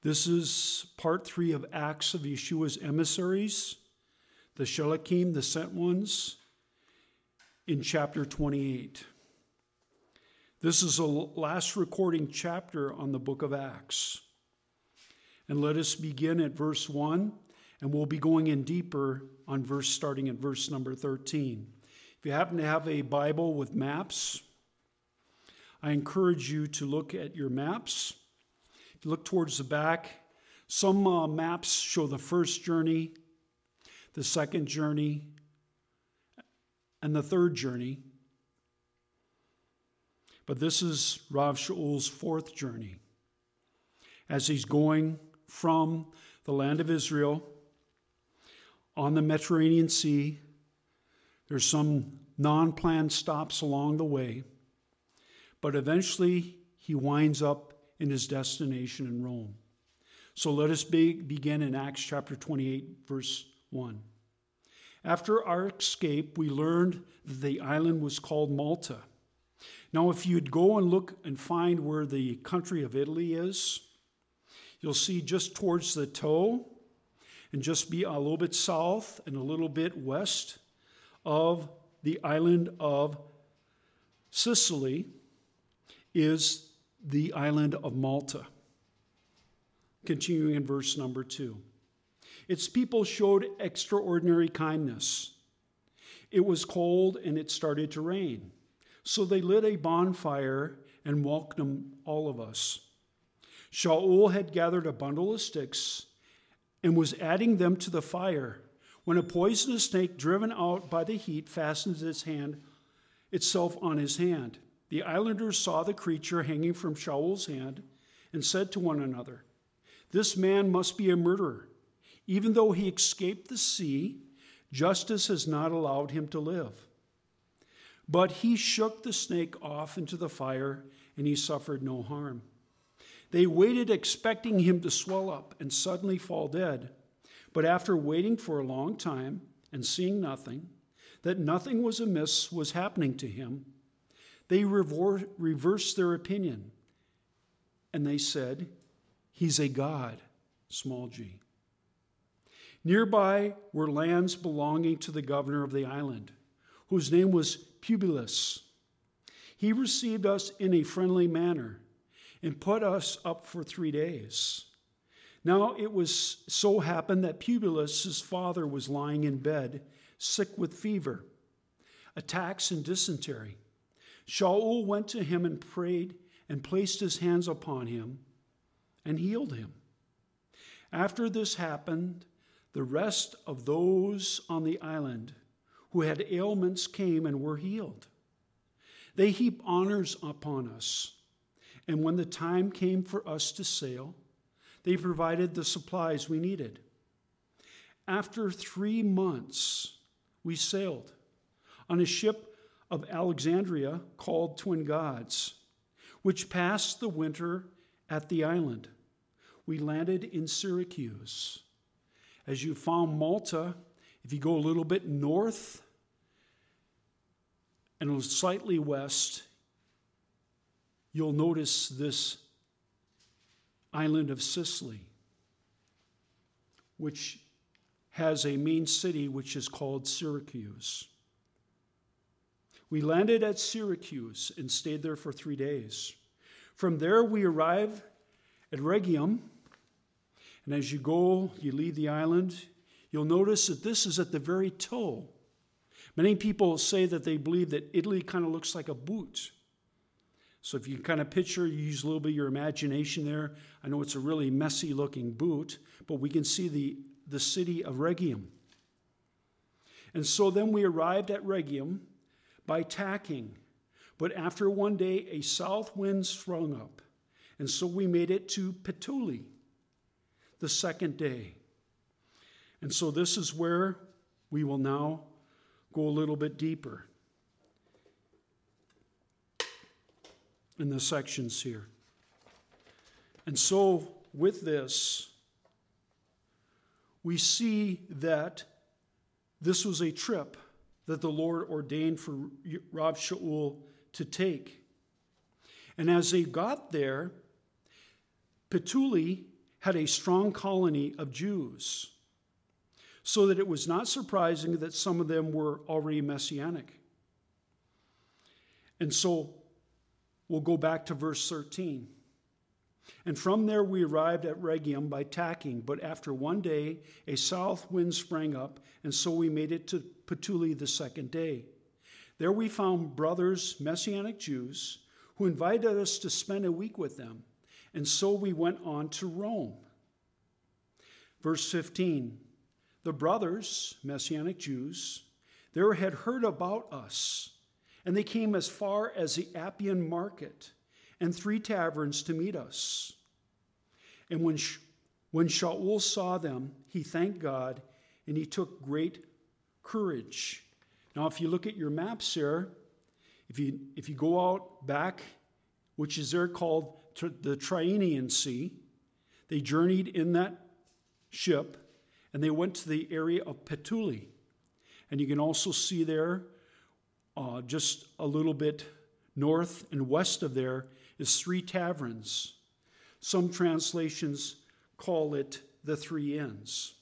This is part three of Acts of Yeshua's emissaries, the Shelakim, the sent ones, in chapter 28. This is the last recording chapter on the book of Acts. And let us begin at verse 1, and we'll be going in deeper on verse starting at verse number 13. If you happen to have a Bible with maps, I encourage you to look at your maps. Look towards the back, some uh, maps show the first journey, the second journey, and the third journey. But this is Rav Shaul's fourth journey. As he's going from the land of Israel on the Mediterranean Sea, there's some non planned stops along the way, but eventually he winds up in his destination in Rome. So let us be, begin in Acts chapter 28, verse 1. After our escape, we learned that the island was called Malta. Now, if you'd go and look and find where the country of Italy is, you'll see just towards the toe and just be a little bit south and a little bit west of the island of Sicily is the island of Malta. Continuing in verse number two. Its people showed extraordinary kindness. It was cold and it started to rain. So they lit a bonfire and welcomed all of us. Shaul had gathered a bundle of sticks and was adding them to the fire when a poisonous snake driven out by the heat fastened its hand itself on his hand. The islanders saw the creature hanging from Shaul's hand and said to one another, This man must be a murderer. Even though he escaped the sea, justice has not allowed him to live. But he shook the snake off into the fire, and he suffered no harm. They waited, expecting him to swell up and suddenly fall dead. But after waiting for a long time and seeing nothing, that nothing was amiss was happening to him, they reversed their opinion and they said, He's a god, small g. Nearby were lands belonging to the governor of the island, whose name was Publius. He received us in a friendly manner and put us up for three days. Now it was so happened that Publius, his father, was lying in bed, sick with fever, attacks, and dysentery. Shaul went to him and prayed and placed his hands upon him and healed him. After this happened, the rest of those on the island who had ailments came and were healed. They heap honors upon us. And when the time came for us to sail, they provided the supplies we needed. After three months, we sailed on a ship of Alexandria called Twin Gods, which passed the winter at the island. We landed in Syracuse. As you found Malta, if you go a little bit north and slightly west, you'll notice this island of Sicily, which has a main city which is called Syracuse. We landed at Syracuse and stayed there for three days. From there, we arrived at Rhegium. And as you go, you leave the island, you'll notice that this is at the very toe. Many people say that they believe that Italy kind of looks like a boot. So if you kind of picture, you use a little bit of your imagination there. I know it's a really messy looking boot, but we can see the, the city of Rhegium. And so then we arrived at Rhegium by tacking. But after one day, a south wind sprung up, and so we made it to Puteoli the second day. And so this is where we will now go a little bit deeper in the sections here. And so, with this, we see that this was a trip that the Lord ordained for Rav Shaul to take. And as they got there, Puteoli had a strong colony of Jews, so that it was not surprising that some of them were already messianic. And so we'll go back to verse 13. And from there we arrived at Rhegium by tacking, but after one day a south wind sprang up, and so we made it to Puteoli the second day. There we found brothers, Messianic Jews, who invited us to spend a week with them, and so we went on to Rome. Verse 15 The brothers, Messianic Jews, there had heard about us, and they came as far as the Appian market and three taverns to meet us. And when, when Shaul saw them, he thanked God and he took great courage. Now, if you look at your maps there, if you, if you go out back, which is there called the Tyrrhenian Sea, they journeyed in that ship and they went to the area of Puteoli. And you can also see there, uh, just a little bit north and west of there, is three taverns. Some translations call it the three inns.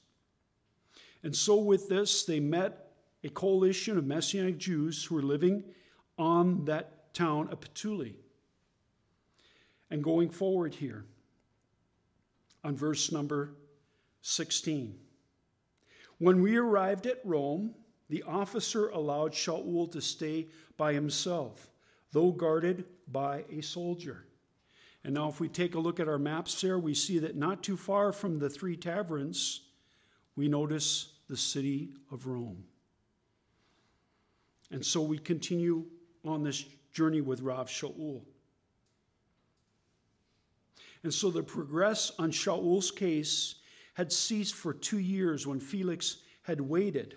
And so, with this, they met a coalition of Messianic Jews who were living on that town of Puteoli. And going forward here, on verse number 16. When we arrived at Rome, the officer allowed Shaul to stay by himself, though guarded by a soldier. And now, if we take a look at our maps there, we see that not too far from the three taverns, we notice the city of Rome. And so we continue on this journey with Rav Shaul. And so the progress on Shaul's case had ceased for two years when Felix had waited.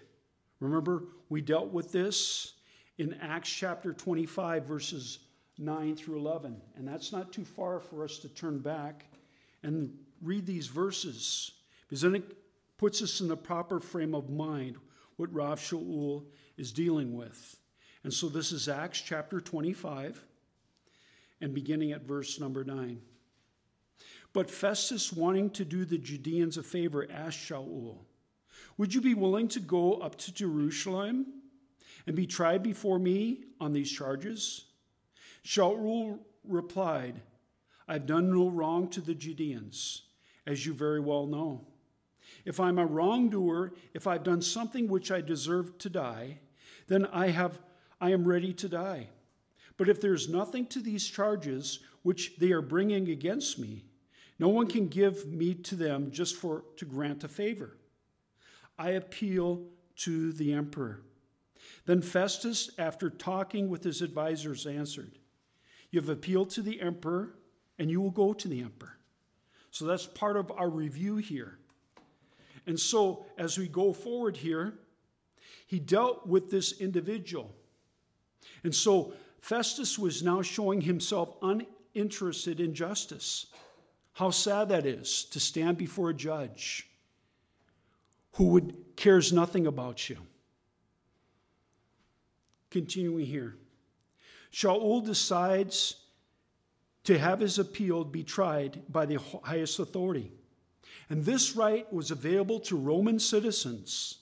Remember, we dealt with this in Acts chapter 25, verses 9 through 11. And that's not too far for us to turn back and read these verses, because then it puts us in the proper frame of mind what Rav Shaul is dealing with. And so this is Acts chapter 25, and beginning at verse number 9. But Festus, wanting to do the Judeans a favor, asked Shaul, Would you be willing to go up to Jerusalem and be tried before me on these charges? Shaul replied, I've done no wrong to the Judeans, as you very well know. If I'm a wrongdoer, if I've done something which I deserve to die, then I have I am ready to die. But if there's nothing to these charges which they are bringing against me, no one can give me to them just for to grant a favor. I appeal to the emperor. Then Festus, after talking with his advisers, answered, You have appealed to the emperor, and you will go to the emperor. So that's part of our review here. And so, as we go forward here, he dealt with this individual. And so, Festus was now showing himself uninterested in justice. How sad that is to stand before a judge who would cares nothing about you. Continuing here. Shaul decides to have his appeal be tried by the highest authority. And this right was available to Roman citizens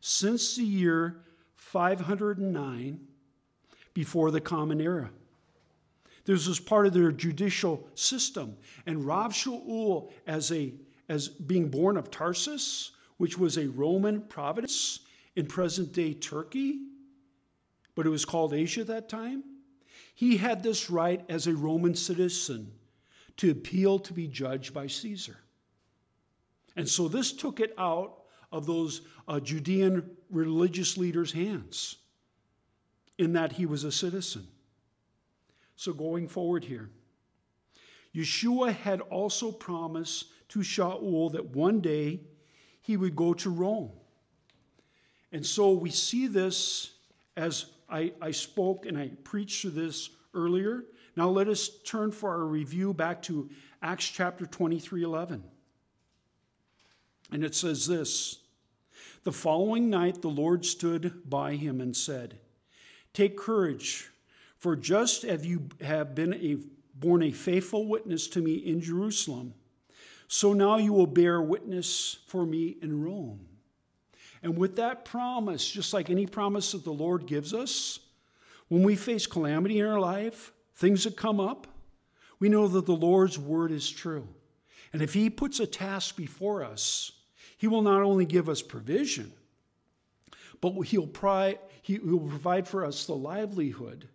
since the year 509 before the Common Era. This was part of their judicial system. And Rav Shaul, as, a, as being born of Tarsus, which was a Roman province in present day Turkey, but it was called Asia at that time, he had this right as a Roman citizen to appeal to be judged by Caesar. And so this took it out of those uh, Judean religious leaders' hands in that he was a citizen. So, going forward here, Yeshua had also promised to Shaul that one day he would go to Rome. And so we see this as I, I spoke and I preached to this earlier. Now let us turn for our review back to Acts chapter 23 11. And it says this The following night the Lord stood by him and said, Take courage. For just as you have been a, borne a faithful witness to me in Jerusalem, So now you will bear witness for me in Rome. And with that promise, just like any promise that the Lord gives us, when we face calamity in our life, things that come up, we know that the Lord's word is true. And if He puts a task before us, He will not only give us provision, but He'll, pri- he will provide for us the livelihood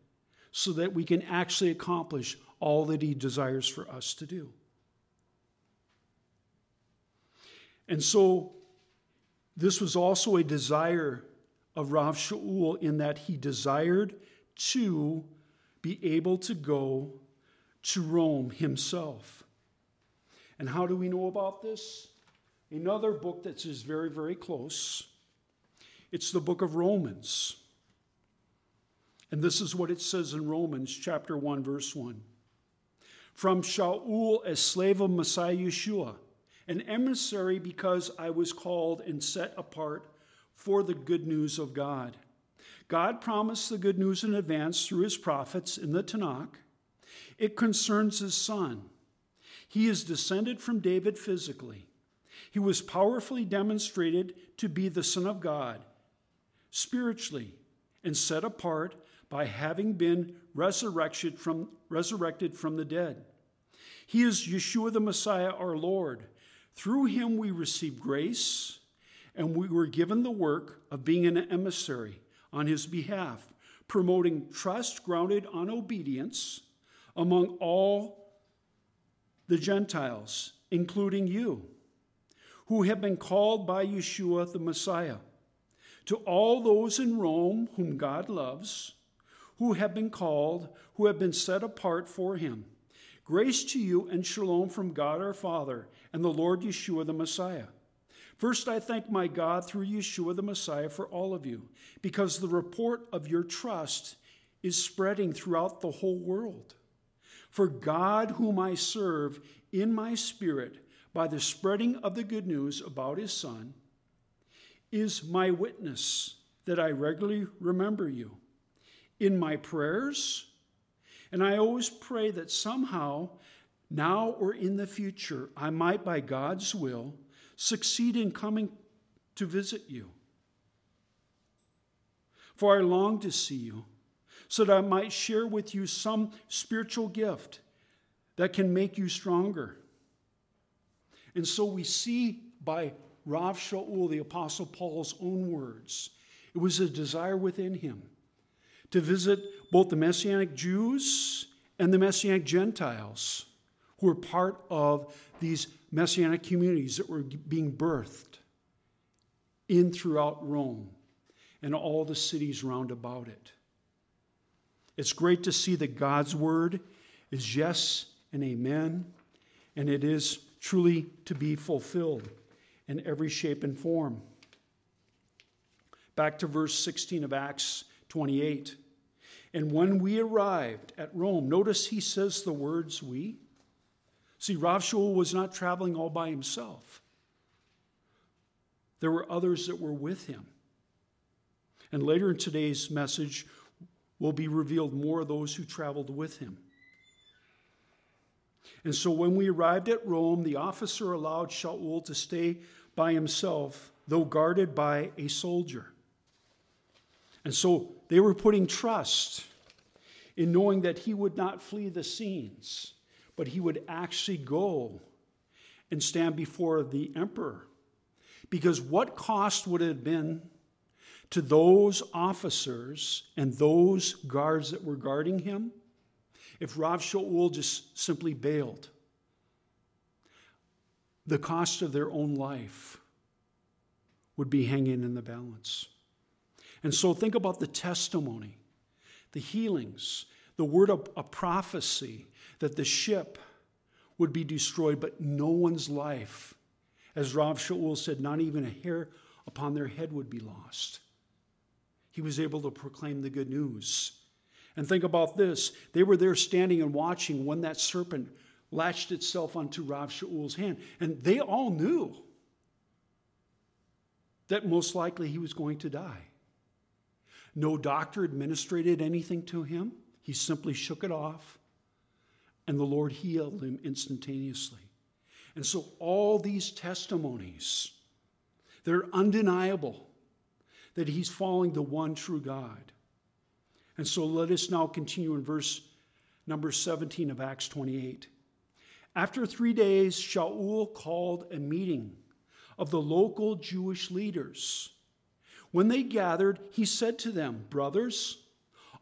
so that we can actually accomplish all that He desires for us to do. And so, this was also a desire of Rav Shaul in that he desired to be able to go to Rome himself. And how do we know about this? Another book that is very, very close. It's the book of Romans. And this is what it says in Romans chapter 1, verse 1. From Shaul, a slave of Messiah Yeshua an emissary because I was called and set apart for the good news of God. God promised the good news in advance through his prophets in the Tanakh. It concerns his son. He is descended from David physically. He was powerfully demonstrated to be the Son of God spiritually and set apart by having been resurrected from, resurrected from the dead. He is Yeshua the Messiah, our Lord through him we receive grace, and we were given the work of being an emissary on his behalf, promoting trust grounded on obedience among all the Gentiles, including you, who have been called by Yeshua the Messiah. To all those in Rome whom God loves, who have been called, who have been set apart for him. Grace to you and shalom from God our Father and the Lord Yeshua the Messiah. First, I thank my God through Yeshua the Messiah for all of you, because the report of your trust is spreading throughout the whole world. For God, whom I serve in my spirit by the spreading of the good news about his Son, is my witness that I regularly remember you in my prayers and I always pray that somehow, now or in the future, I might, by God's will, succeed in coming to visit you. For I long to see you, so that I might share with you some spiritual gift that can make you stronger. And so we see by Rav Shaul, the Apostle Paul's own words, it was a desire within him to visit both the Messianic Jews and the Messianic Gentiles who were part of these Messianic communities that were being birthed in throughout Rome and all the cities round about it. It's great to see that God's word is yes and amen, and it is truly to be fulfilled in every shape and form. Back to verse 16 of Acts 28. And when we arrived at Rome, notice he says the words we. See, Rav Shaul was not traveling all by himself. There were others that were with him. And later in today's message will be revealed more of those who traveled with him. And so when we arrived at Rome, the officer allowed Shaul to stay by himself, though guarded by a soldier. And so they were putting trust in knowing that he would not flee the scenes, but he would actually go and stand before the emperor. Because what cost would it have been to those officers and those guards that were guarding him if Rav Shaul just simply bailed? The cost of their own life would be hanging in the balance. And so think about the testimony, the healings, the word of a prophecy that the ship would be destroyed, but no one's life, as Rav Shaul said, not even a hair upon their head would be lost. He was able to proclaim the good news. And think about this they were there standing and watching when that serpent latched itself onto Rav Shaul's hand. And they all knew that most likely he was going to die. No doctor administered anything to him. He simply shook it off, and the Lord healed him instantaneously. And so, all these testimonies, they're undeniable that he's following the one true God. And so, let us now continue in verse number 17 of Acts 28. After three days, Shaul called a meeting of the local Jewish leaders. When they gathered, he said to them, Brothers,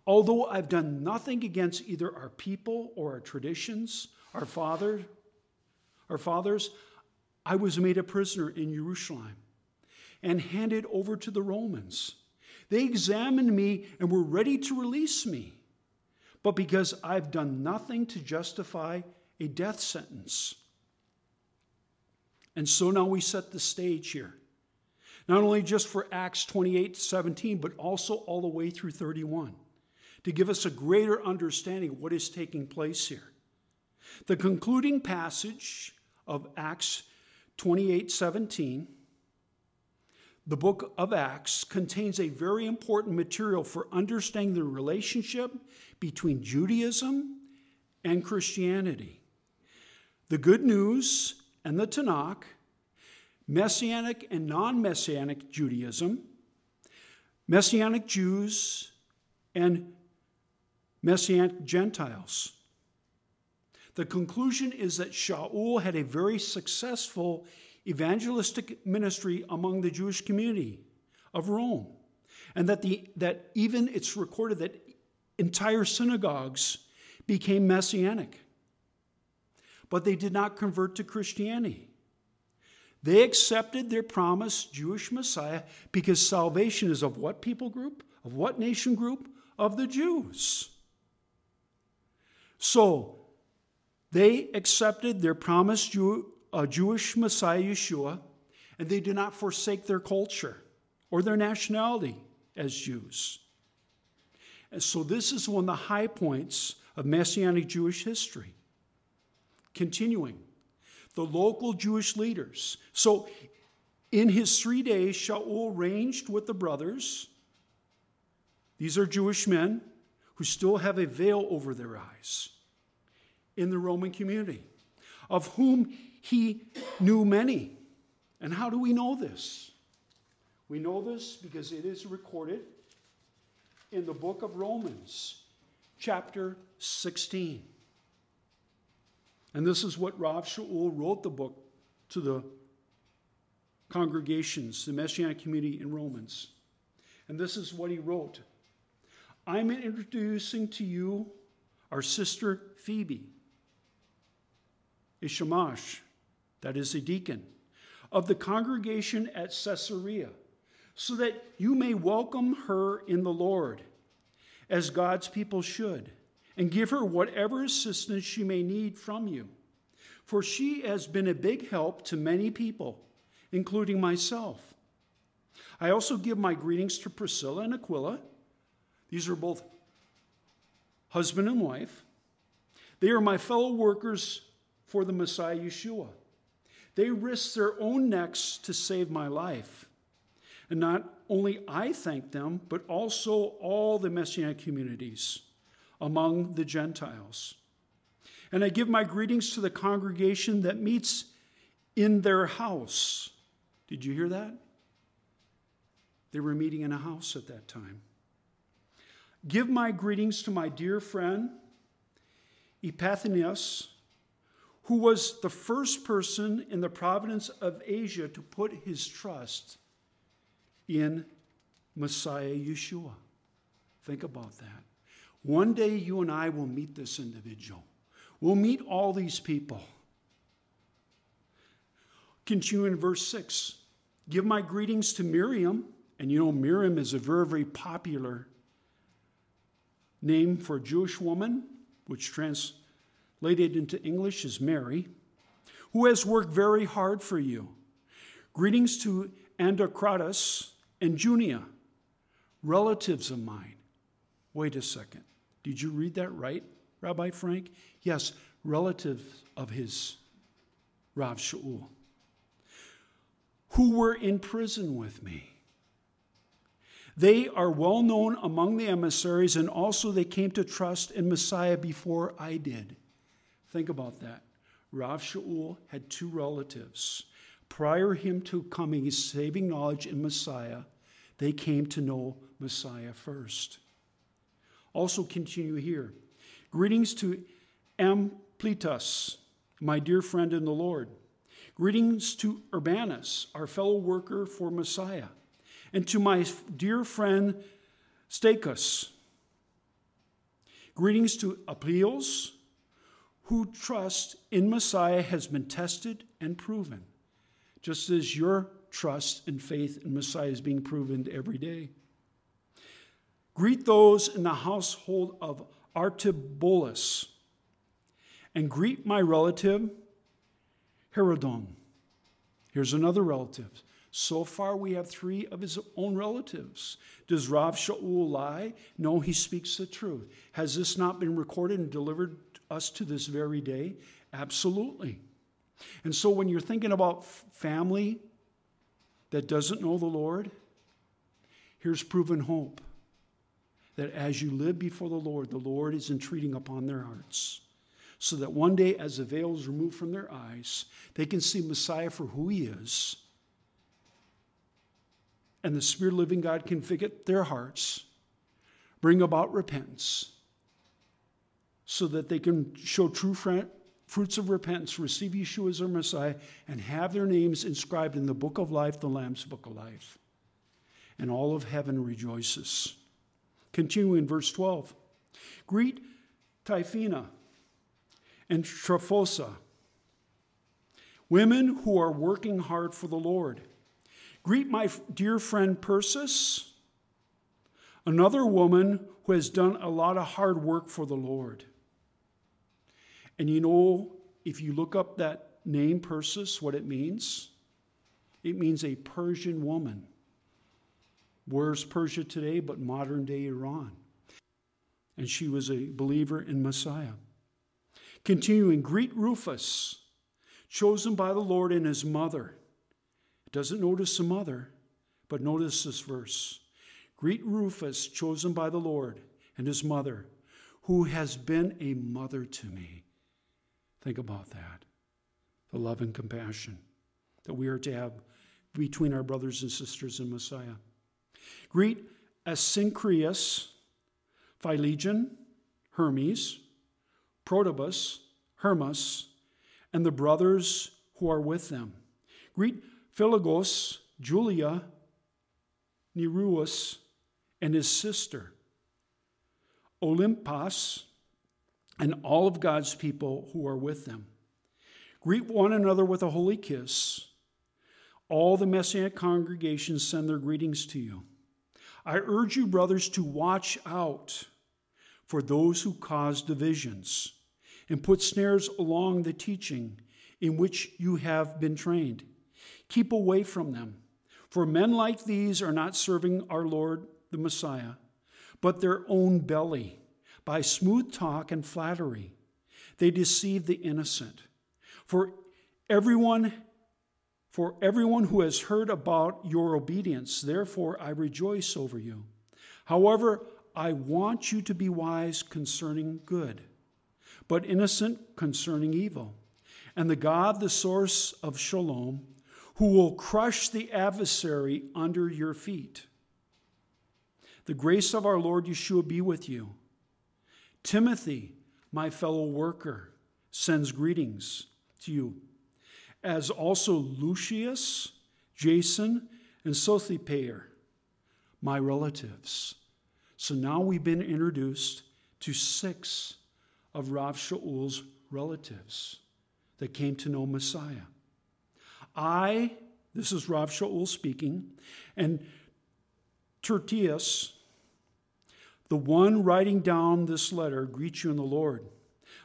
although I've done nothing against either our people or our traditions, our father, our fathers, I was made a prisoner in Jerusalem and handed over to the Romans. They examined me and were ready to release me. But because I've done nothing to justify a death sentence. And so now we set the stage here. Not only just for Acts 28 17, but also all the way through 31 to give us a greater understanding of what is taking place here. The concluding passage of Acts 28 17, the book of Acts, contains a very important material for understanding the relationship between Judaism and Christianity. The good news and the Tanakh, Messianic and non Messianic Judaism, Messianic Jews, and Messianic Gentiles. The conclusion is that Shaul had a very successful evangelistic ministry among the Jewish community of Rome, and that, the, that even it's recorded that entire synagogues became messianic. But they did not convert to Christianity. They accepted their promised Jewish Messiah because salvation is of what people group? Of what nation group? Of the Jews. So they accepted their promised Jew, uh, Jewish Messiah Yeshua, and they did not forsake their culture or their nationality as Jews. And so this is one of the high points of Messianic Jewish history. Continuing, the local Jewish leaders. So in his three days, Shaul ranged with the brothers. These are Jewish men who still have a veil over their eyes in the Roman community, of whom he knew many. And how do we know this? We know this because it is recorded in the book of Romans, chapter 16. And this is what Rav Shaul wrote the book to the congregations, the Messianic community in Romans. And this is what he wrote I'm introducing to you our sister Phoebe is Shamash, that is a deacon, of the congregation at Caesarea, so that you may welcome her in the Lord, as God's people should, and give her whatever assistance she may need from you. For she has been a big help to many people, including myself. I also give my greetings to Priscilla and Aquila. These are both husband and wife. They are my fellow workers for the Messiah Yeshua. They risked their own necks to save my life. And not only I thank them, but also all the Messianic communities among the Gentiles. And I give my greetings to the congregation that meets in their house. Did you hear that? They were meeting in a house at that time. Give my greetings to my dear friend Epaphras who was the first person in the province of Asia to put his trust in Messiah Yeshua. Think about that. One day you and I will meet this individual. We'll meet all these people. Continue in verse 6. Give my greetings to Miriam. And you know, Miriam is a very, very popular name for a Jewish woman, which translated into English is Mary, who has worked very hard for you. Greetings to Andronicus and Junia, relatives of mine. Wait a second. Did you read that right, Rabbi Frank? Yes, relatives of his, Rav Shaul, who were in prison with me. They are well known among the emissaries, and also they came to trust in Messiah before I did. Think about that. Rav Shaul had two relatives. Prior him to coming his saving knowledge in Messiah, they came to know Messiah first. Also continue here. Greetings to Ampliatus, my dear friend in the Lord. Greetings to Urbanus, our fellow worker for Messiah, and to my dear friend Stachys. Greetings to Apelles, who trust in Messiah has been tested and proven, just as your trust and faith in Messiah is being proven every day. Greet those in the household of Aristobulus, and greet my relative Herodion. Here's another relative. So far, we have three of his own relatives. Does Rav Shaul lie? No, he speaks the truth. Has this not been recorded and delivered us to this very day? Absolutely. And so, when you're thinking about family that doesn't know the Lord, here's proven hope that as you live before the Lord, the Lord is entreating upon their hearts so that one day, as the veil is removed from their eyes, they can see Messiah for who he is. And the Spirit of living God can convict their hearts, bring about repentance, so that they can show true fruits of repentance, receive Yeshua as their Messiah, and have their names inscribed in the book of life, the Lamb's book of life. And all of heaven rejoices. Continuing in verse 12. Greet Tryphaena and Tryphosa, women who are working hard for the Lord. Greet my dear friend Persis, another woman who has done a lot of hard work for the Lord. And you know, if you look up that name Persis, what it means? It means a Persian woman. Where's Persia today but modern day Iran? And she was a believer in Messiah. Continuing, greet Rufus, chosen by the Lord and his mother. It doesn't notice the mother, but notice this verse. Greet Rufus, chosen by the Lord and his mother, who has been a mother to me. Think about that. The love and compassion that we are to have between our brothers and sisters in Messiah. Greet Asyncritus, Philologian, Hermes, Patrobas, Hermas, and the brothers who are with them. Greet Philologus, Julia, Nereus, and his sister, Olympas, and all of God's people who are with them. Greet one another with a holy kiss. All the Messianic congregations send their greetings to you. I urge you, brothers, to watch out for those who cause divisions and put snares along the teaching in which you have been trained. Keep away from them, for men like these are not serving our Lord the Messiah, but their own belly. By smooth talk and flattery, they deceive the innocent. For everyone for everyone who has heard about your obedience, therefore I rejoice over you. However, I want you to be wise concerning good, but innocent concerning evil. And the God, the source of shalom, who will crush the adversary under your feet. The grace of our Lord Yeshua be with you. Timothy, my fellow worker, sends greetings to you as also Lucius, Jason, and Sosipater, my relatives. So now we've been introduced to six of Rav Shaul's relatives that came to know Messiah. I, this is Rav Shaul speaking, and Tertius, the one writing down this letter, greet you in the Lord.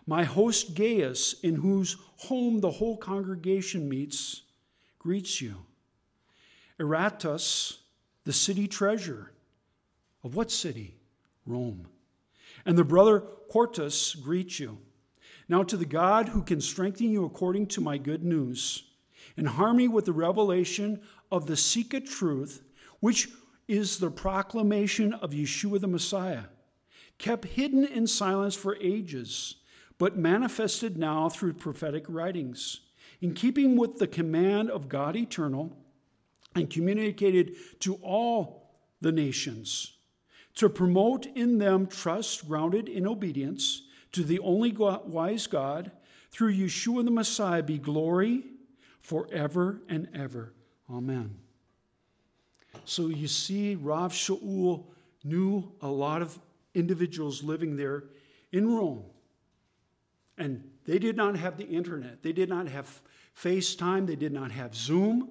My host Gaius, in whose home the whole congregation meets, greets you. Erastus, the city treasurer. Of what city? Rome. And the brother Quartus greets you. Now, to the God who can strengthen you according to my good news, in harmony with the revelation of the secret truth, which is the proclamation of Yeshua the Messiah, kept hidden in silence for ages but manifested now through prophetic writings, in keeping with the command of God eternal, and communicated to all the nations, to promote in them trust grounded in obedience to the only wise God, through Yeshua the Messiah, be glory forever and ever. Amen. So you see, Rav Shaul knew a lot of individuals living there in Rome. And they did not have the internet, they did not have FaceTime, they did not have Zoom,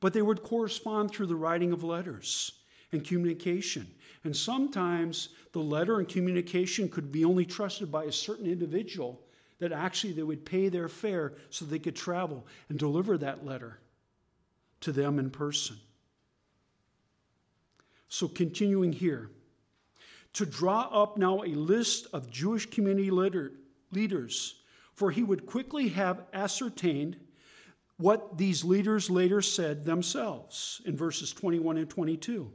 but they would correspond through the writing of letters and communication. And sometimes the letter and communication could be only trusted by a certain individual that actually they would pay their fare so they could travel and deliver that letter to them in person. So, continuing here, to draw up now a list of Jewish community leader, leaders, for he would quickly have ascertained what these leaders later said themselves in verses 21 and 22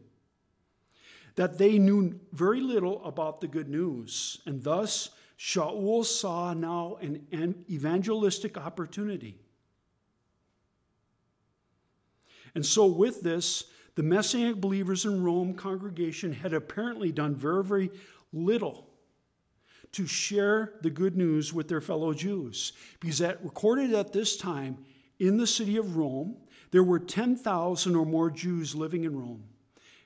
that they knew very little about the good news, and thus Shaul saw now an evangelistic opportunity. And so, with this, the Messianic believers in Rome congregation had apparently done very, very little to share the good news with their fellow Jews. Because that recorded at this time in the city of Rome, there were 10,000 or more Jews living in Rome.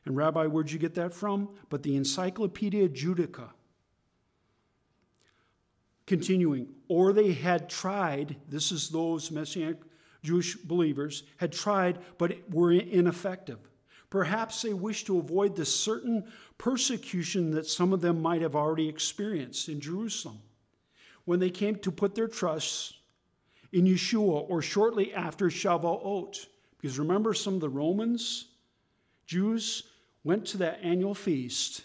And, Rabbi, where'd you get that from? But the Encyclopedia Judaica. Continuing, or they had tried, this is those Messianic Jewish believers, had tried but were ineffective. Perhaps they wished to avoid the certain persecution that some of them might have already experienced in Jerusalem when they came to put their trust in Yeshua or shortly after Shavuot. Because remember, some of the Romans, Jews, went to that annual feast,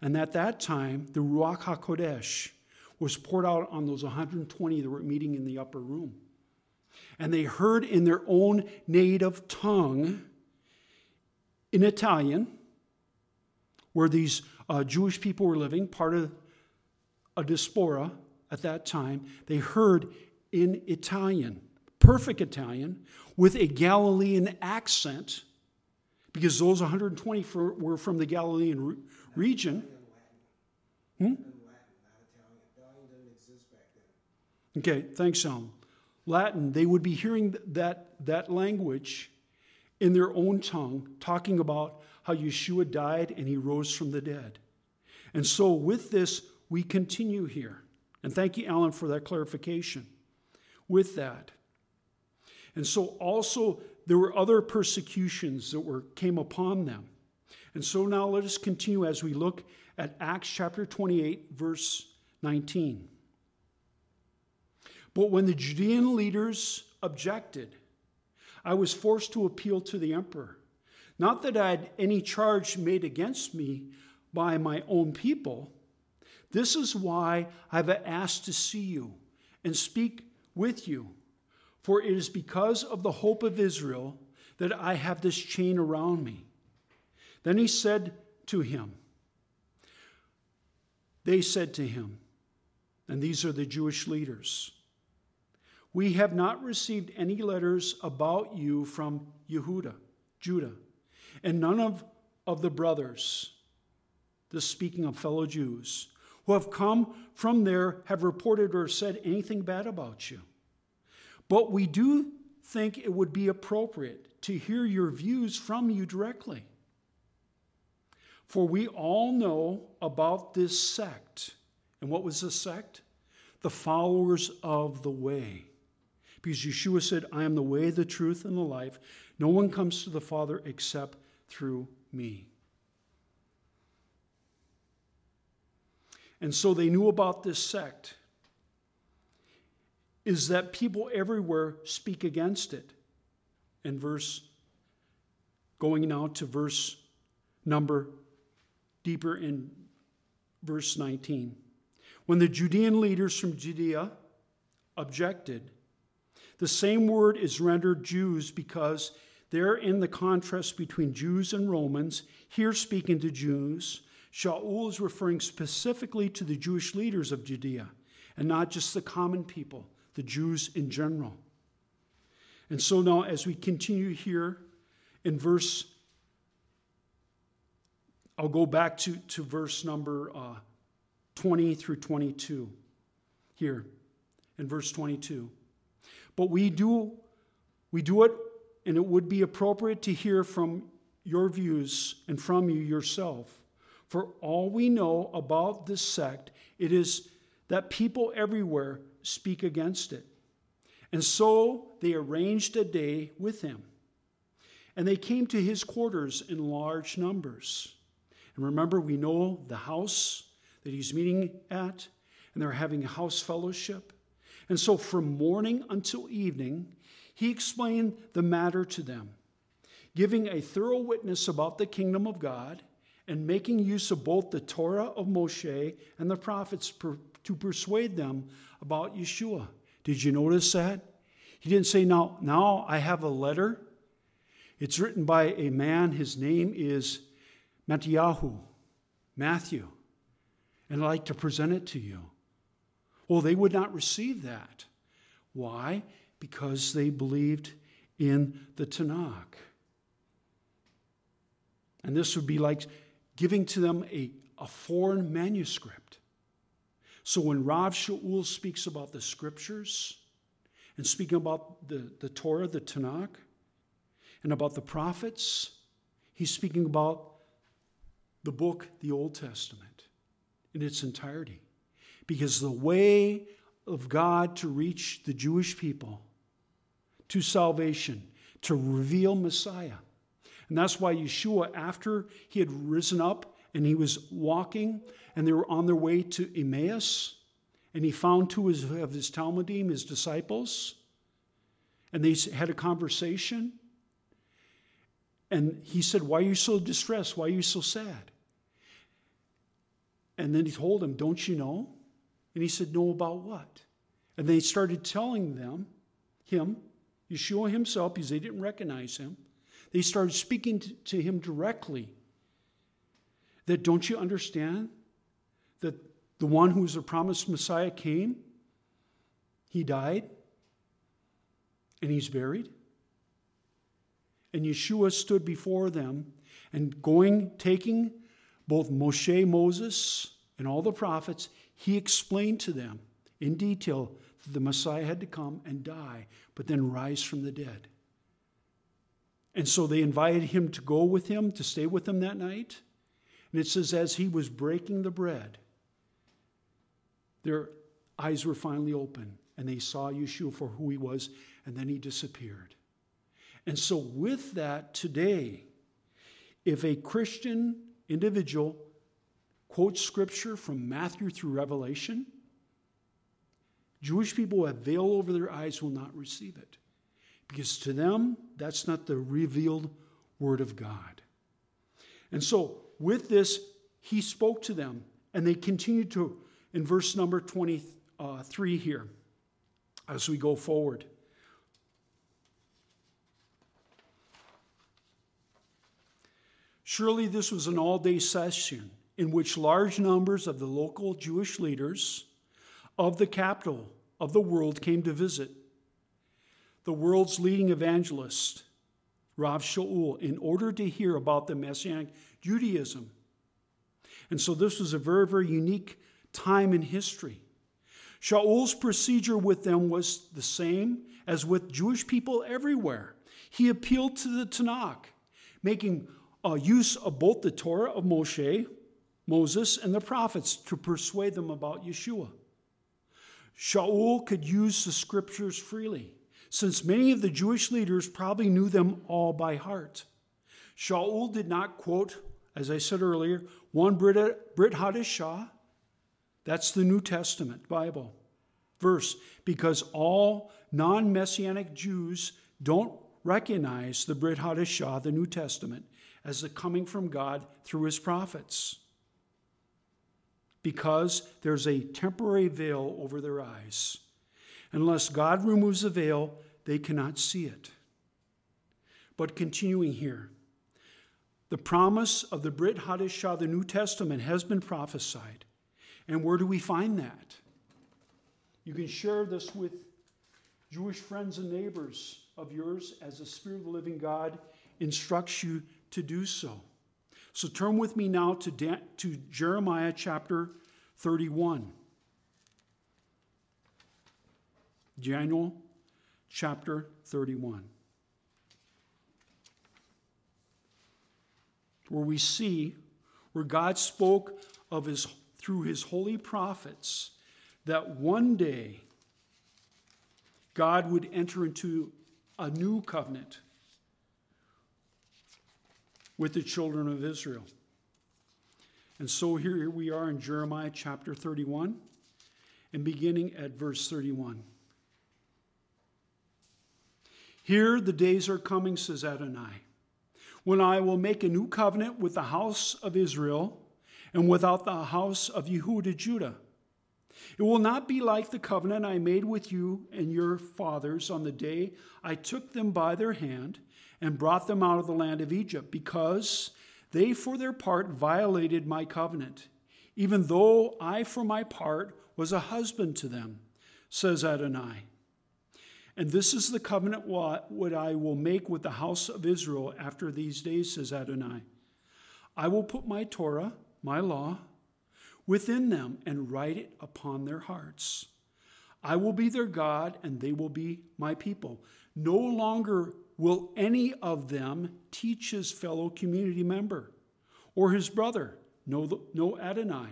and at that time, the Ruach HaKodesh was poured out on those 120 that were meeting in the upper room. And they heard in their own native tongue in Italian, where these uh, Jewish people were living, part of a diaspora at that time, they heard in Italian, perfect Italian, with a Galilean accent, because those 120 for, were from the Galilean re- region. Hmm? Okay, thanks, Alan. Latin, they would be hearing that, that language in their own tongue, talking about how Yeshua died and he rose from the dead. And so, with this, we continue here. And thank you, Alan, for that clarification. With that. And so, also, there were other persecutions that were, came upon them. And so, now let us continue as we look at Acts chapter 28, verse 19. But when the Judean leaders objected, I was forced to appeal to the emperor. Not that I had any charge made against me by my own people. This is why I've asked to see you and speak with you. For it is because of the hope of Israel that I have this chain around me. Then he said to him, They said to him, and these are the Jewish leaders. We have not received any letters about you from Yehuda, Judah, and none of, of the brothers, this speaking of fellow Jews, who have come from there have reported or said anything bad about you. But we do think it would be appropriate to hear your views from you directly. For we all know about this sect. And what was the sect? The followers of the way. Because Yeshua said, I am the way, the truth, and the life. No one comes to the Father except through me. And so they knew about this sect. Is that people everywhere speak against it. And verse, going now to verse number deeper in verse 19. When the Judean leaders from Judea objected, the same word is rendered Jews because there in the contrast between Jews and Romans, here speaking to Jews, Shaul is referring specifically to the Jewish leaders of Judea and not just the common people, the Jews in general. And so now, as we continue here in verse, I'll go back to, to verse number uh, 20 through 22 here in verse 22. But we do, we do it, and it would be appropriate to hear from your views and from you yourself. For all we know about this sect, it is that people everywhere speak against it. And so they arranged a day with him. And they came to his quarters in large numbers. And remember, we know the house that he's meeting at, and they're having a house fellowship. And so from morning until evening, he explained the matter to them, giving a thorough witness about the kingdom of God and making use of both the Torah of Moshe and the prophets per, to persuade them about Yeshua. Did you notice that? He didn't say, now, now I have a letter. It's written by a man, his name is Mattiyahu, Matthew, and I'd like to present it to you. Well, they would not receive that. Why? Because they believed in the Tanakh. And this would be like giving to them a, a foreign manuscript. So when Rav Shaul speaks about the scriptures and speaking about the, the Torah, the Tanakh, and about the prophets, he's speaking about the book, the Old Testament, in its entirety. Because the way of God to reach the Jewish people to salvation, to reveal Messiah, and that's why Yeshua, after he had risen up and he was walking, and they were on their way to Emmaus, and he found two of his Talmidim, his disciples, and they had a conversation. And he said, Why are you so distressed? Why are you so sad? And then he told him, Don't you know? And he said, No, about what? And they started telling them, him, Yeshua himself, because they didn't recognize him, they started speaking to him directly. That don't you understand that the one who was the promised Messiah came, he died, and he's buried? And Yeshua stood before them and going, taking both Moshe, Moses, and all the prophets, he explained to them in detail that the Messiah had to come and die, but then rise from the dead. And so they invited him to go with him, to stay with them that night. And it says, as he was breaking the bread, their eyes were finally open and they saw Yeshua for who he was, and then he disappeared. And so, with that, today, if a Christian individual quotes scripture from Matthew through Revelation, Jewish people who have veil over their eyes will not receive it. Because to them, that's not the revealed Word of God. And so, with this, he spoke to them, and they continued to, in verse number 23 uh, here, as we go forward. Surely this was an all day session in which large numbers of the local Jewish leaders of the capital of the world came to visit the world's leading evangelist, Rav Shaul, in order to hear about the Messianic Judaism. And so this was a very, very unique time in history. Shaul's procedure with them was the same as with Jewish people everywhere. He appealed to the Tanakh, making uh, use of both the Torah of Moshe, Moses, and the prophets to persuade them about Yeshua. Shaul could use the scriptures freely since many of the Jewish leaders probably knew them all by heart. Shaul did not quote, as I said earlier, one Brit, Brit Hadashah. That's the New Testament Bible verse, because all non messianic Jews don't recognize the Brit Hadashah, the New Testament, as the coming from God through his prophets. Because there's a temporary veil over their eyes. Unless God removes the veil, they cannot see it. But continuing here, the promise of the Brit Hadashah, the New Testament, has been prophesied. And where do we find that? You can share this with Jewish friends and neighbors of yours as the Spirit of the living God instructs you to do so. So turn with me now to, to Jeremiah chapter 31. Daniel chapter 31. Where we see where God spoke of his through his holy prophets that one day God would enter into a new covenant with the children of Israel. And so here we are in Jeremiah chapter 31 and beginning at verse 31. Here the days are coming, says Adonai, when I will make a new covenant with the house of Israel and without the house of Yehuda Judah. It will not be like the covenant I made with you and your fathers on the day I took them by their hand and brought them out of the land of Egypt, because they for their part violated my covenant, even though I for my part was a husband to them, says Adonai. And this is the covenant what I will make with the house of Israel after these days, says Adonai. I will put my Torah, my law, within them and write it upon their hearts. I will be their God, and they will be my people. No longer will any of them teach his fellow community member or his brother, no, Adonai,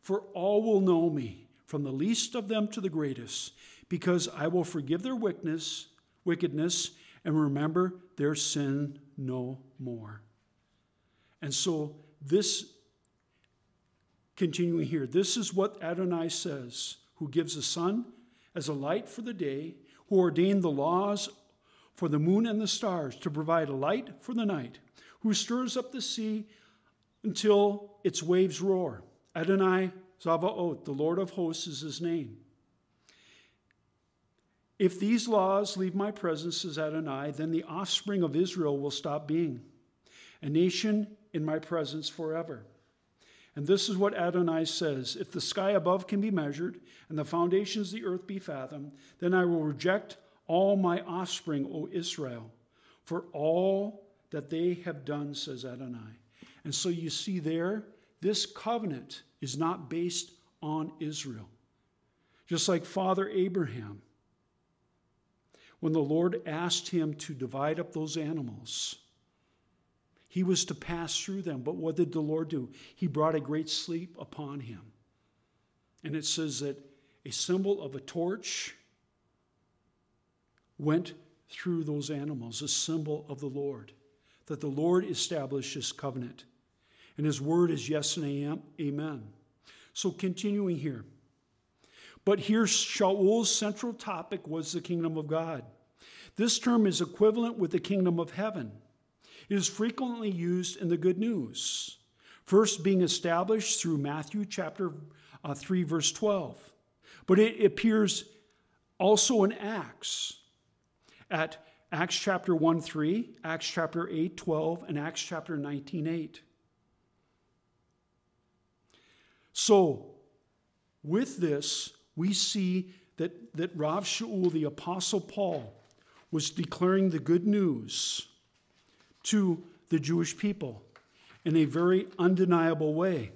for all will know me, from the least of them to the greatest, because I will forgive their wickedness, wickedness and remember their sin no more. And so this continuing here, this is what Adonai says, who gives the sun as a light for the day, who ordained the laws for the moon and the stars to provide a light for the night, who stirs up the sea until its waves roar. Adonai Zavaot, the Lord of hosts, is his name. If these laws leave my presence, says Adonai, then the offspring of Israel will stop being a nation in my presence forever. And this is what Adonai says If the sky above can be measured, and the foundations of the earth be fathomed, then I will reject all my offspring, O Israel, for all that they have done, says Adonai. And so you see there, this covenant is not based on Israel. Just like Father Abraham, when the Lord asked him to divide up those animals, he was to pass through them. But what did the Lord do? He brought a great sleep upon him. And it says that a symbol of a torch went through those animals, a symbol of the Lord, that the Lord established his covenant. And his word is yes and amen. So continuing here. But here, Shaul's central topic was the kingdom of God. This term is equivalent with the kingdom of heaven. It is frequently used in the good news, first being established through Matthew chapter uh, 3, verse 12. But it appears also in Acts at Acts chapter 1 3, Acts chapter 8 12, and Acts chapter 19 8. So, with this, we see that, that Rav Shaul, the Apostle Paul, was declaring the good news to the Jewish people in a very undeniable way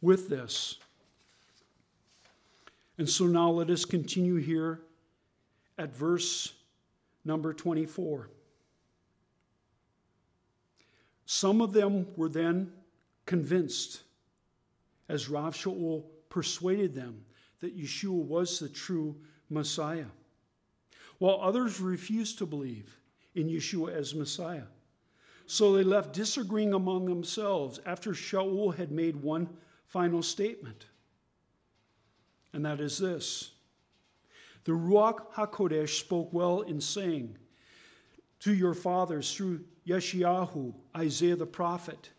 with this. And so now let us continue here at verse number 24. Some of them were then convinced, as Rav Shaul persuaded them that Yeshua was the true Messiah, while others refused to believe in Yeshua as Messiah. So they left disagreeing among themselves after Shaul had made one final statement. And that is this The Ruach HaKodesh spoke well in saying, To your fathers through Yeshayahu, Isaiah the prophet,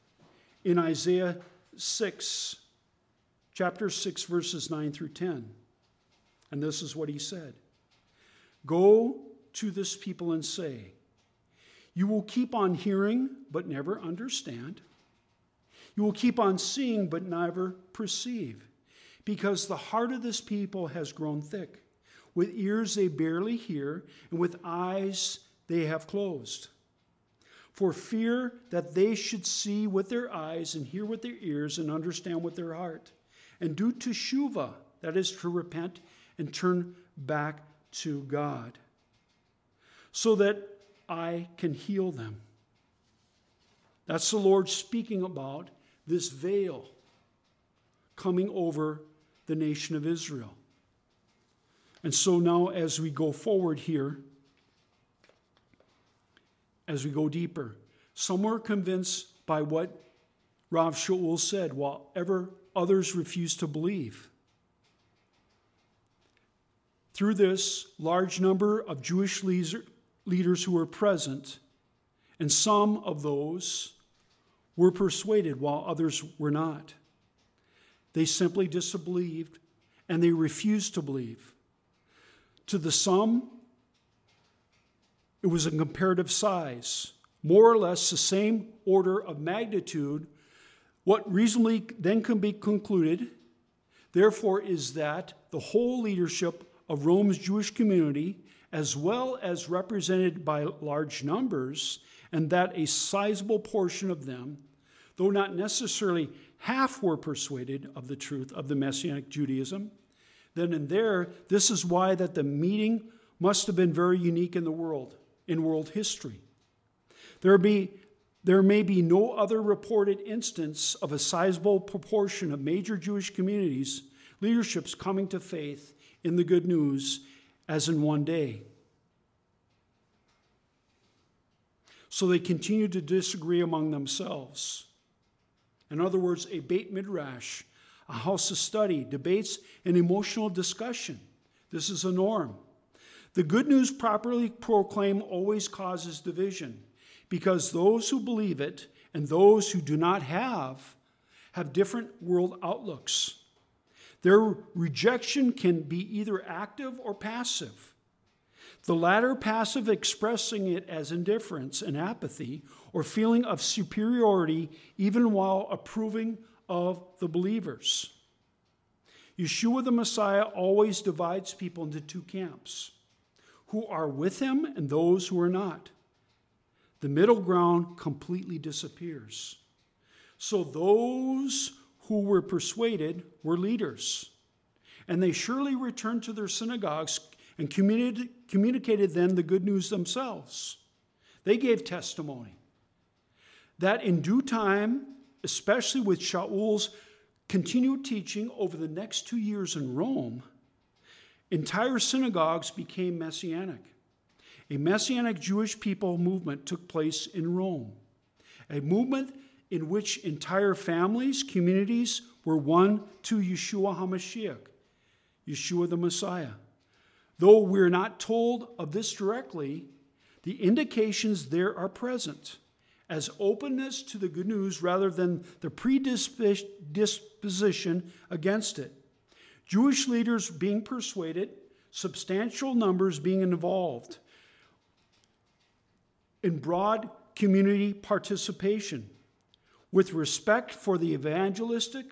in Isaiah 6, chapter 6, verses 9 through 10. And this is what he said Go to this people and say, you will keep on hearing, but never understand. You will keep on seeing, but never perceive. because the heart of this people has grown thick. With ears they barely hear, and with eyes they have closed. For fear that they should see with their eyes and hear with their ears and understand with their heart, and do teshuva, that is to repent and turn back to God, so that I can heal them. That's the Lord speaking about this veil coming over the nation of Israel. And so now, as we go forward here, as we go deeper, some were convinced by what Rav Shaul said, while ever others refused to believe. Through this large number of Jewish leaders who were present, and some of those were persuaded while others were not. They simply disbelieved and they refused to believe. To the sum, it was a comparative size, more or less the same order of magnitude. What reasonably then can be concluded, therefore, is that the whole leadership of Rome's Jewish community, as well as represented by large numbers, and that a sizable portion of them, though not necessarily half were persuaded of the truth of the Messianic Judaism, then and there, this is why that the meeting must have been very unique in the world, in world history. There, be, there may be no other reported instance of a sizable proportion of major Jewish communities, leaderships coming to faith in the good news as in one day. So they continued to disagree among themselves. In other words, a Beit Midrash, a house of study, debates, and emotional discussion. This is a norm. The good news properly proclaimed always causes division because those who believe it and those who do not have have different world outlooks. Their rejection can be either active or passive. The latter passive expressing it as indifference and apathy or feeling of superiority, even while approving of the believers. Yeshua the Messiah always divides people into two camps who are with him and those who are not. The middle ground completely disappears. So those who were persuaded were leaders. And they surely returned to their synagogues and communicated then the good news themselves. They gave testimony that in due time, especially with Shaul's continued teaching over the next two years in Rome, entire synagogues became messianic. A messianic Jewish people movement took place in Rome, a movement in which entire families, communities were won to Yeshua HaMashiach, Yeshua the Messiah. Though we're not told of this directly, the indications there are present as openness to the good news rather than the predisposition against it. Jewish leaders being persuaded, substantial numbers being involved in broad community participation with respect for the evangelistic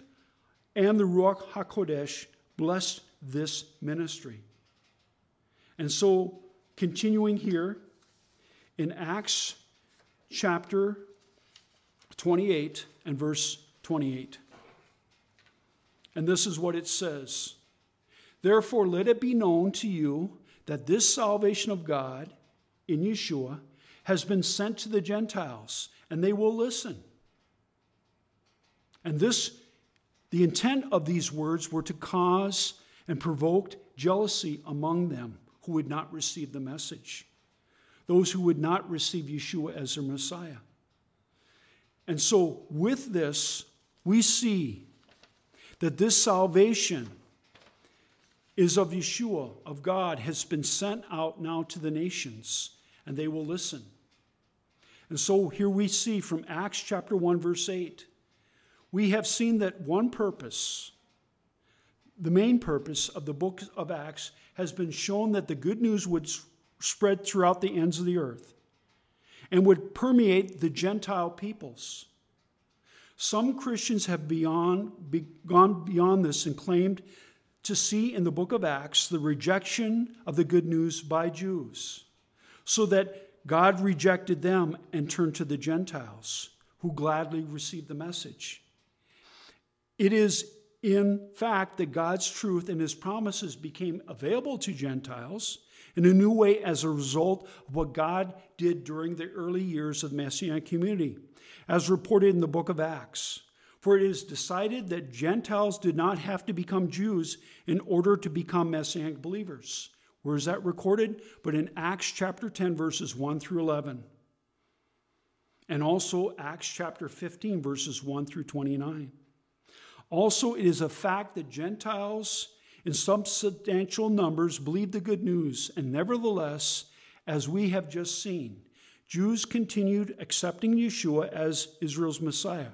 and the Ruach HaKodesh blessed this ministry. And so, continuing here in Acts chapter 28 and verse 28. And this is what it says Therefore, let it be known to you that this salvation of God in Yeshua has been sent to the Gentiles, and they will listen. And this, the intent of these words were to cause and provoke jealousy among them who would not receive the message those who would not receive Yeshua as their Messiah. And so, with this, we see that this salvation is of Yeshua, of God, has been sent out now to the nations, and they will listen. And so, here we see from Acts chapter 1, verse 8, we have seen that one purpose, the main purpose of the book of Acts, has been shown that the good news would spread throughout the ends of the earth and would permeate the Gentile peoples. Some Christians have beyond, be, gone beyond this and claimed to see in the book of Acts the rejection of the good news by Jews, so that God rejected them and turned to the Gentiles, who gladly received the message. It is in fact that God's truth and his promises became available to Gentiles in a new way as a result of what God did during the early years of the Messianic community, as reported in the book of Acts. For it is decided that Gentiles did not have to become Jews in order to become Messianic believers. Where is that recorded? But in Acts chapter 10, verses 1 through 11. And also Acts chapter 15, verses 1 through 29. Also, it is a fact that Gentiles in substantial numbers believed the good news, and nevertheless, as we have just seen, Jews continued accepting Yeshua as Israel's Messiah,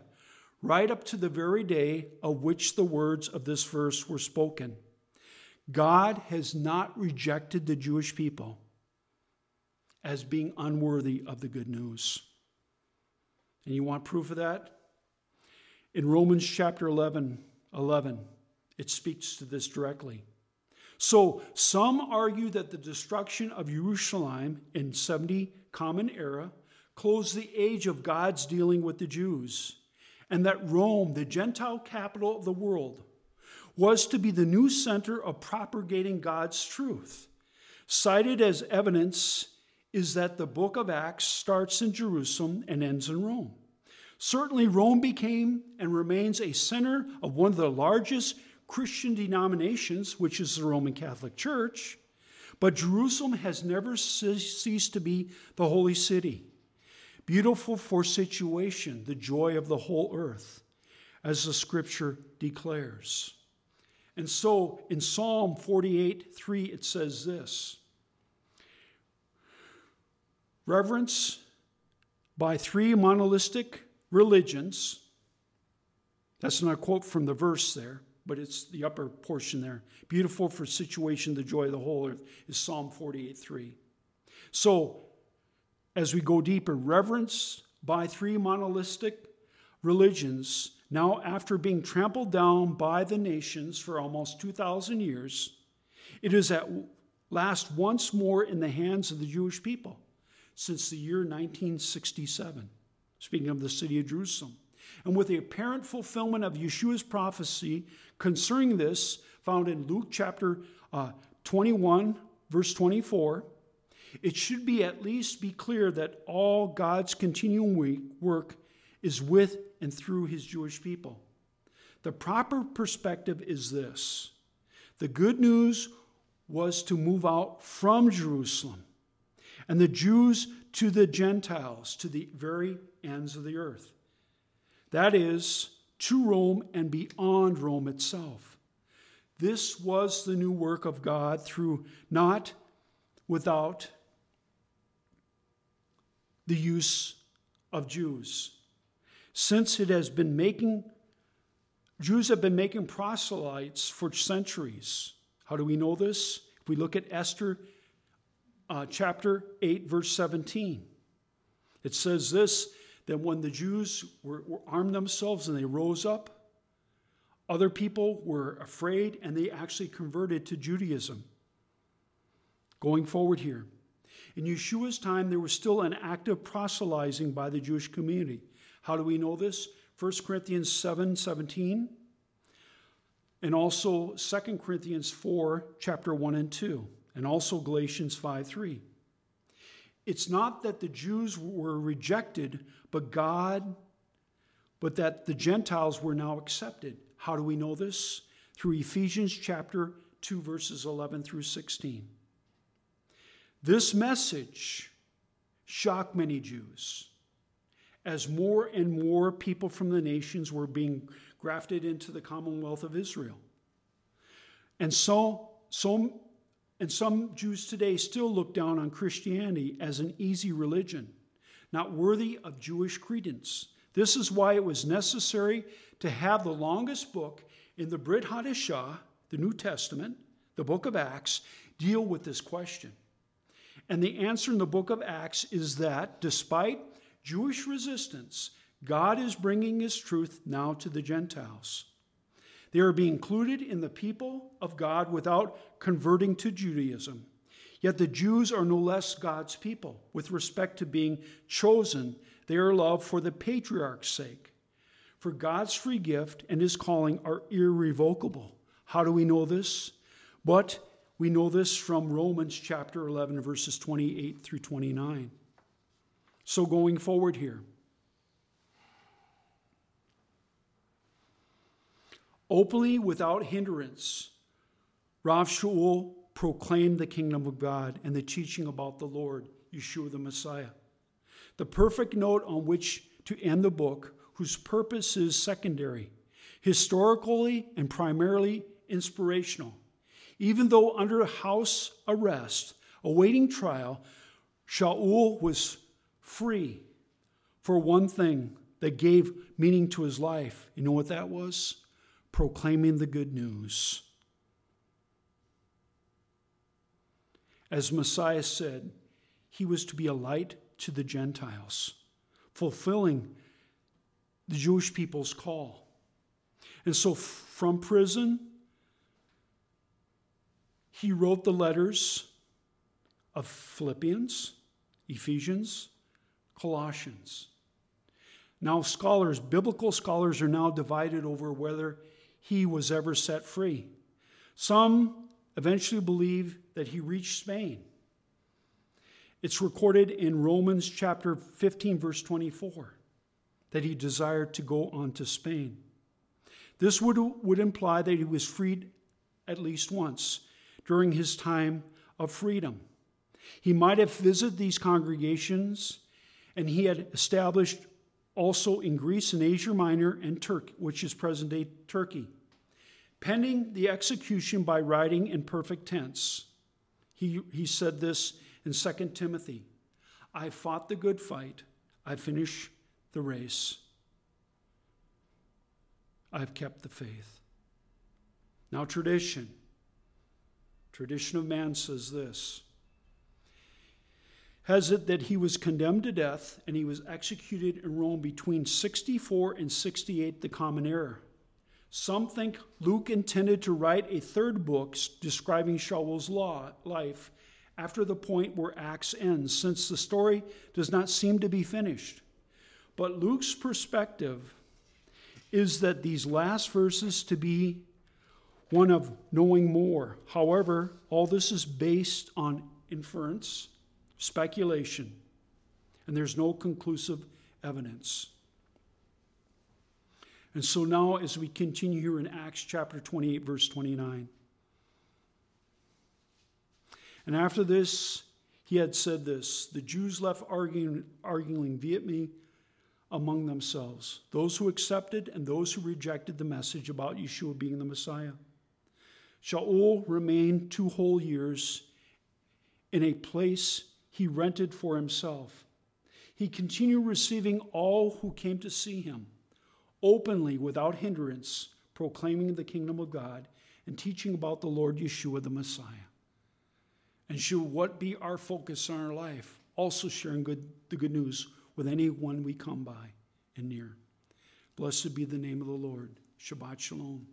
right up to the very day of which the words of this verse were spoken. God has not rejected the Jewish people as being unworthy of the good news. And you want proof of that? In Romans chapter 11, 11, it speaks to this directly. So, some argue that the destruction of Jerusalem in 70 Common Era closed the age of God's dealing with the Jews, and that Rome, the Gentile capital of the world, was to be the new center of propagating God's truth. Cited as evidence is that the book of Acts starts in Jerusalem and ends in Rome. Certainly, Rome became and remains a center of one of the largest Christian denominations, which is the Roman Catholic Church, but Jerusalem has never ceased to be the holy city, beautiful for situation, the joy of the whole earth, as the scripture declares. And so in Psalm 48 3, it says this Reverence by three monolistic religions. That's not a quote from the verse there, but it's the upper portion there. Beautiful for situation, the joy of the whole earth is Psalm 48 3. So, as we go deeper, reverence by three monolithic religions now, after being trampled down by the nations for almost 2,000 years, it is at last once more in the hands of the Jewish people since the year 1967, speaking of the city of Jerusalem. And with the apparent fulfillment of Yeshua's prophecy concerning this, found in Luke chapter uh, 21, verse 24, it should be at least be clear that all God's continuing work is with and through his Jewish people. The proper perspective is this the good news was to move out from Jerusalem, and the Jews to the Gentiles, to the very ends of the earth. That is, to Rome and beyond Rome itself. This was the new work of God through not without the use of Jews since it has been making, Jews have been making proselytes for centuries. How do we know this? If we look at Esther uh, chapter 8, verse 17, it says this that when the Jews were, were armed themselves and they rose up, other people were afraid and they actually converted to Judaism. Going forward here. In Yeshua's time, there was still an active proselytizing by the Jewish community. How do we know this? 1 Corinthians 7 17, and also 2 Corinthians 4, chapter 1 and 2, and also Galatians 5 3. It's not that the Jews were rejected, but God, but that the Gentiles were now accepted. How do we know this? Through Ephesians chapter 2, verses 11 through 16. This message shocked many Jews as more and more people from the nations were being grafted into the commonwealth of Israel. And so, so and some Jews today still look down on Christianity as an easy religion, not worthy of Jewish credence. This is why it was necessary to have the longest book in the Brit Hadashah, the New Testament, the book of Acts, deal with this question. And the answer in the book of Acts is that despite Jewish resistance, God is bringing his truth now to the Gentiles. They are being included in the people of God without converting to Judaism. Yet the Jews are no less God's people with respect to being chosen. They are loved for the patriarch's sake. For God's free gift and his calling are irrevocable. How do we know this? But we know this from Romans chapter 11, verses 28 through 29. So going forward here, openly without hindrance, Rav Shaul proclaimed the kingdom of God and the teaching about the Lord, Yeshua the Messiah. The perfect note on which to end the book, whose purpose is secondary, historically and primarily inspirational. Even though under house arrest, awaiting trial, Shaul was free for one thing that gave meaning to his life. You know what that was? Proclaiming the good news. As Messiah said, he was to be a light to the Gentiles, fulfilling the Jewish people's call. And so from prison, he wrote the letters of Philippians, Ephesians, Colossians. Now, scholars, biblical scholars, are now divided over whether he was ever set free. Some eventually believe that he reached Spain. It's recorded in Romans chapter 15, verse 24, that he desired to go on to Spain. This would, would imply that he was freed at least once during his time of freedom. He might have visited these congregations, and he had established also in Greece and Asia Minor and Turkey, which is present day Turkey. Pending the execution by writing in perfect tense, he, he said this in 2 Timothy I fought the good fight, I finished the race, I've kept the faith. Now, tradition. Tradition of man says this has it that he was condemned to death and he was executed in Rome between 64 and 68, the Common Era. Some think Luke intended to write a third book describing Shaul's law, life after the point where Acts ends, since the story does not seem to be finished. But Luke's perspective is that these last verses to be one of knowing more. However, all this is based on inference, speculation, and there's no conclusive evidence. And so now, as we continue here in Acts chapter 28, verse 29, and after this, he had said this the Jews left arguing, arguing vehemently among themselves, those who accepted and those who rejected the message about Yeshua being the Messiah. Shaul remained two whole years in a place he rented for himself. He continued receiving all who came to see him, openly, without hindrance, proclaiming the kingdom of God and teaching about the Lord Yeshua the Messiah. And should what be our focus in our life? Also sharing good, the good news with anyone we come by and near. Blessed be the name of the Lord. Shabbat Shalom.